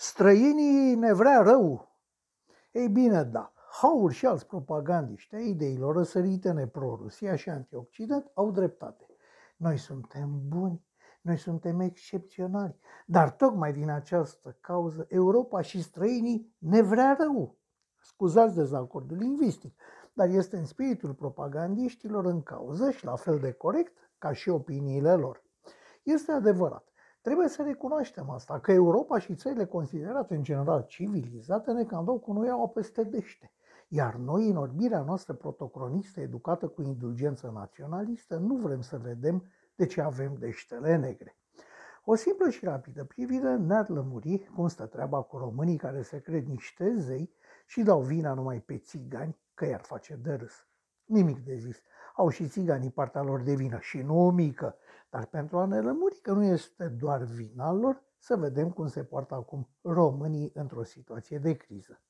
Străinii ne vrea rău. Ei bine, da, Haur și alți propagandiști ai ideilor răsăritene pro-Rusia și anti-Occident au dreptate. Noi suntem buni, noi suntem excepționali, dar tocmai din această cauză Europa și străinii ne vrea rău. Scuzați dezacordul lingvistic, dar este în spiritul propagandiștilor în cauză și la fel de corect ca și opiniile lor. Este adevărat, trebuie să recunoaștem asta, că Europa și țările considerate în general civilizate ne cam dau cu noi au peste dește. Iar noi, în orbirea noastră protocronistă, educată cu indulgență naționalistă, nu vrem să vedem de ce avem deștele negre. O simplă și rapidă privire ne-ar lămuri cum stă treaba cu românii care se cred niște zei și dau vina numai pe țigani că i-ar face de râs. Nimic de zis. Au și țiganii partea lor de vină și nu o mică. Dar pentru a ne lămuri că nu este doar vina lor, să vedem cum se poartă acum românii într-o situație de criză.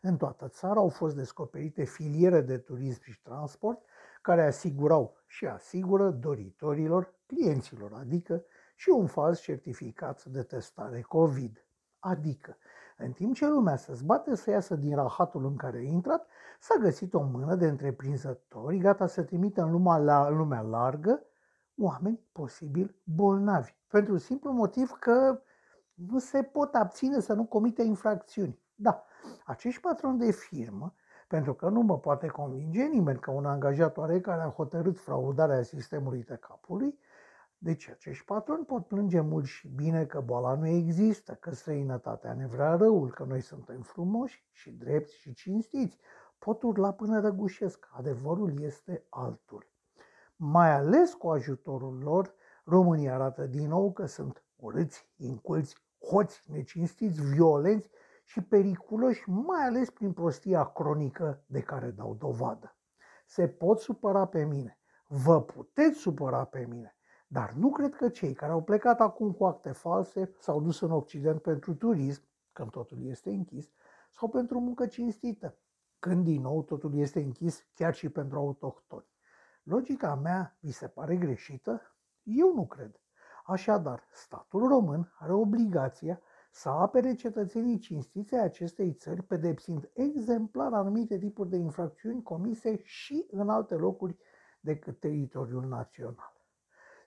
În toată țara au fost descoperite filiere de turism și transport care asigurau și asigură doritorilor, clienților, adică și un fals certificat de testare COVID. Adică, în timp ce lumea se zbate să iasă din rahatul în care a intrat, s-a găsit o mână de întreprinzători gata să trimită în lumea, la, în lumea largă oameni posibil bolnavi. Pentru simplu motiv că nu se pot abține să nu comite infracțiuni. Da, acești patroni de firmă, pentru că nu mă poate convinge nimeni că un angajat oarecare a hotărât fraudarea sistemului de capului, deci acești patroni pot plânge mult și bine că boala nu există, că străinătatea ne vrea răul, că noi suntem frumoși și drepți și cinstiți. Pot urla până răgușesc. Adevărul este altul. Mai ales cu ajutorul lor, românii arată din nou că sunt urâți, inculți, hoți, necinstiți, violenți și periculoși, mai ales prin prostia cronică de care dau dovadă. Se pot supăra pe mine, vă puteți supăra pe mine, dar nu cred că cei care au plecat acum cu acte false s-au dus în Occident pentru turism, când totul este închis, sau pentru muncă cinstită, când din nou totul este închis chiar și pentru autohtoni. Logica mea vi se pare greșită? Eu nu cred. Așadar, statul român are obligația să apere cetățenii cinstiți ai acestei țări, pedepsind exemplar anumite tipuri de infracțiuni comise și în alte locuri decât teritoriul național.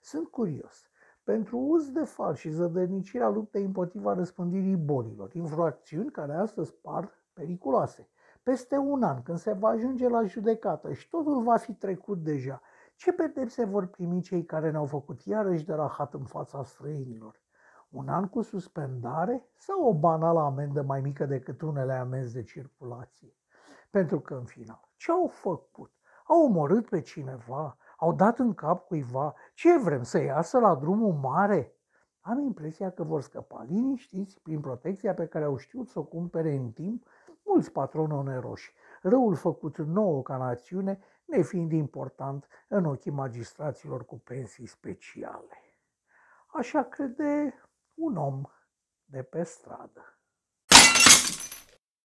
Sunt curios. Pentru uz de fal și zădărnicirea luptei împotriva răspândirii bolilor, infracțiuni care astăzi par periculoase. Peste un an, când se va ajunge la judecată și totul va fi trecut deja, ce pedepse vor primi cei care ne-au făcut iarăși de rahat în fața străinilor? Un an cu suspendare sau o banală amendă mai mică decât unele amenzi de circulație? Pentru că, în final, ce au făcut? Au omorât pe cineva? Au dat în cap cuiva? Ce vrem, să iasă la drumul mare? Am impresia că vor scăpa liniștiți prin protecția pe care au știut să o cumpere în timp mulți patroni oneroși. Răul făcut nouă ca națiune, nefiind important în ochii magistraților cu pensii speciale. Așa crede un om de pe stradă.